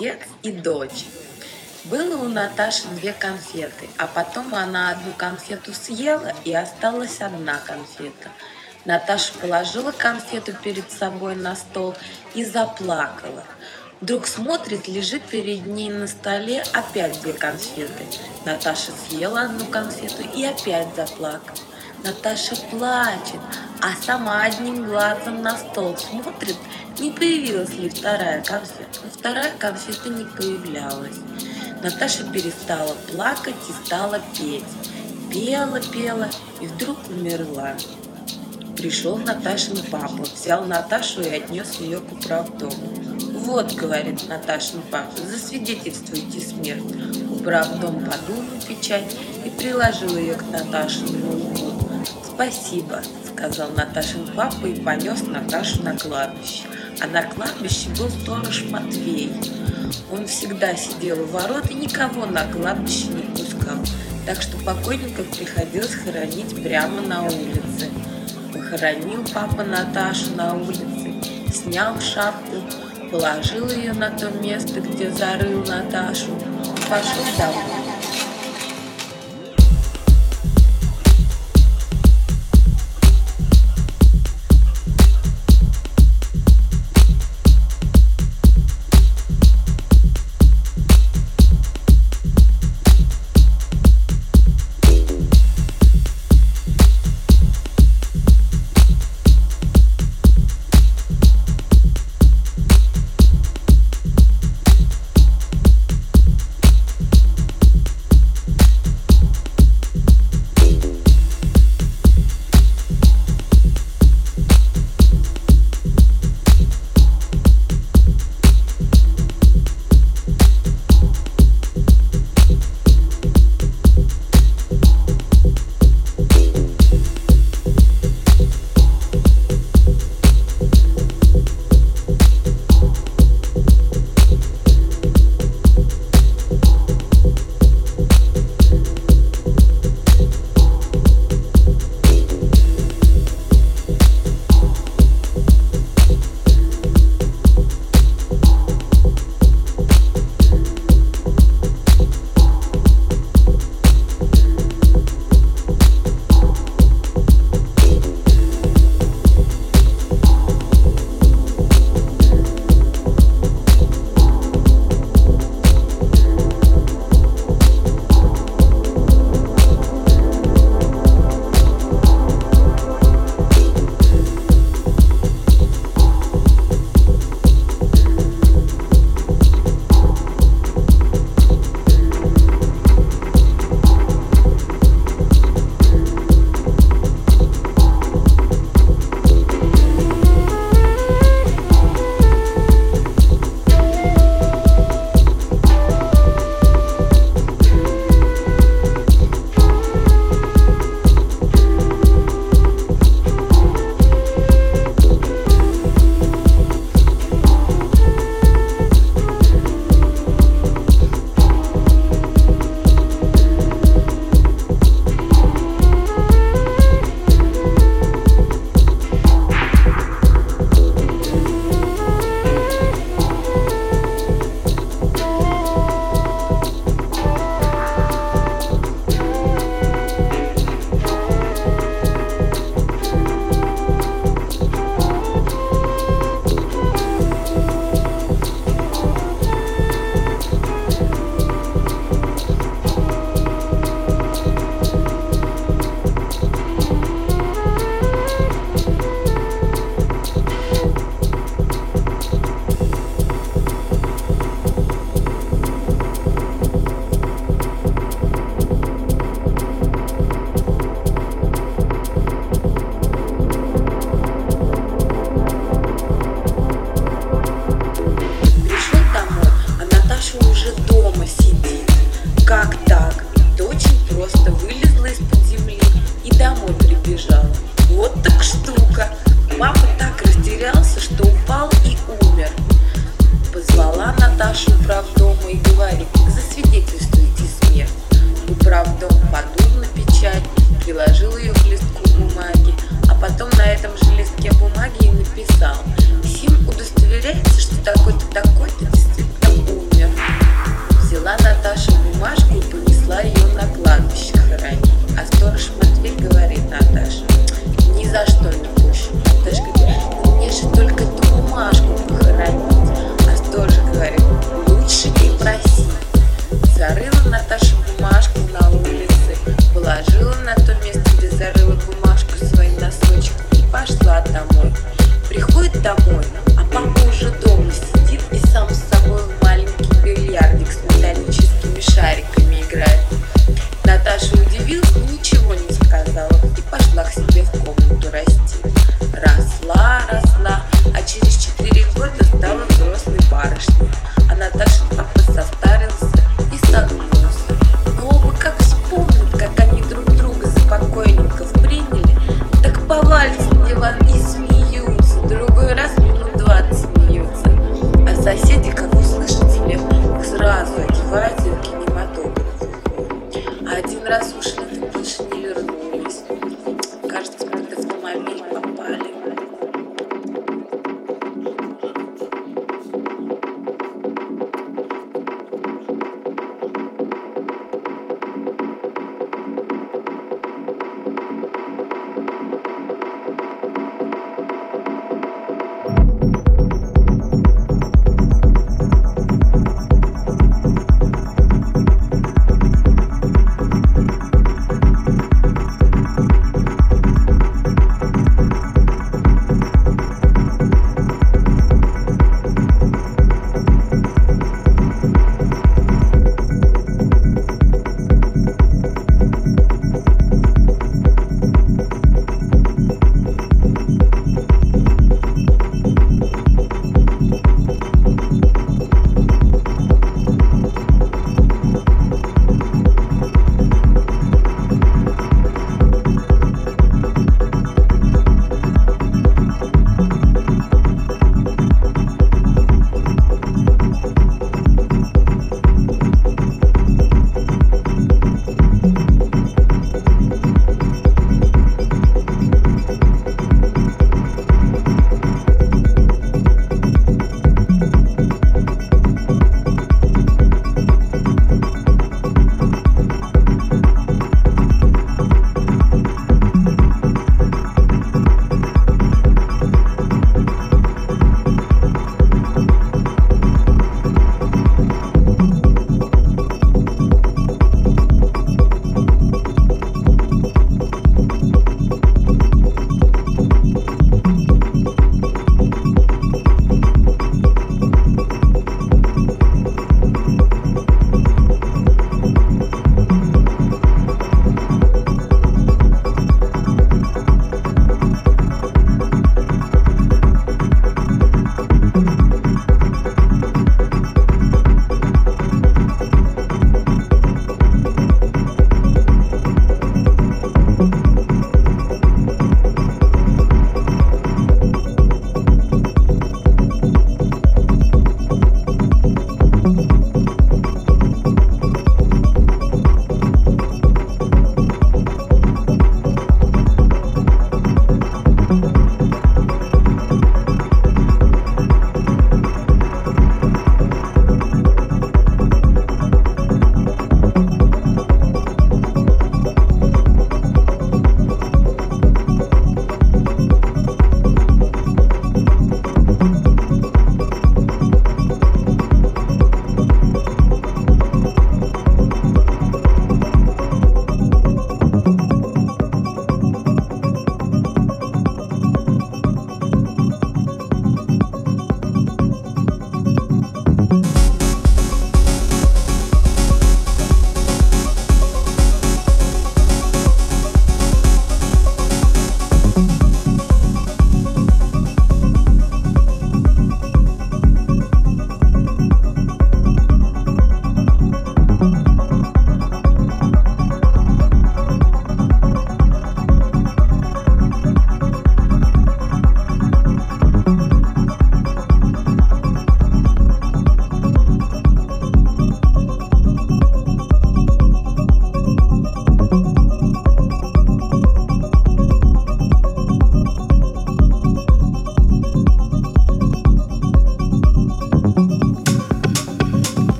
Отец и дочь. Было у Наташи две конфеты, а потом она одну конфету съела и осталась одна конфета. Наташа положила конфету перед собой на стол и заплакала. Вдруг смотрит, лежит перед ней на столе опять две конфеты. Наташа съела одну конфету и опять заплакала. Наташа плачет, а сама одним глазом на стол смотрит, не появилась ли вторая конфета. Вторая конфета не появлялась. Наташа перестала плакать и стала петь. Пела, пела и вдруг умерла. Пришел Наташин папа, взял Наташу и отнес ее к управдому. «Вот, — говорит Наташин папа, — засвидетельствуйте смерть». Управдом подул на печать и приложил ее к Наташиному лбу. «Спасибо», — сказал Наташин папа и понес Наташу на кладбище. А на кладбище был сторож Матвей. Он всегда сидел у ворот и никого на кладбище не пускал, так что покойников приходилось хоронить прямо на улице. Похоронил папа Наташу на улице, снял шапку, положил ее на то место, где зарыл Наташу, пошел домой.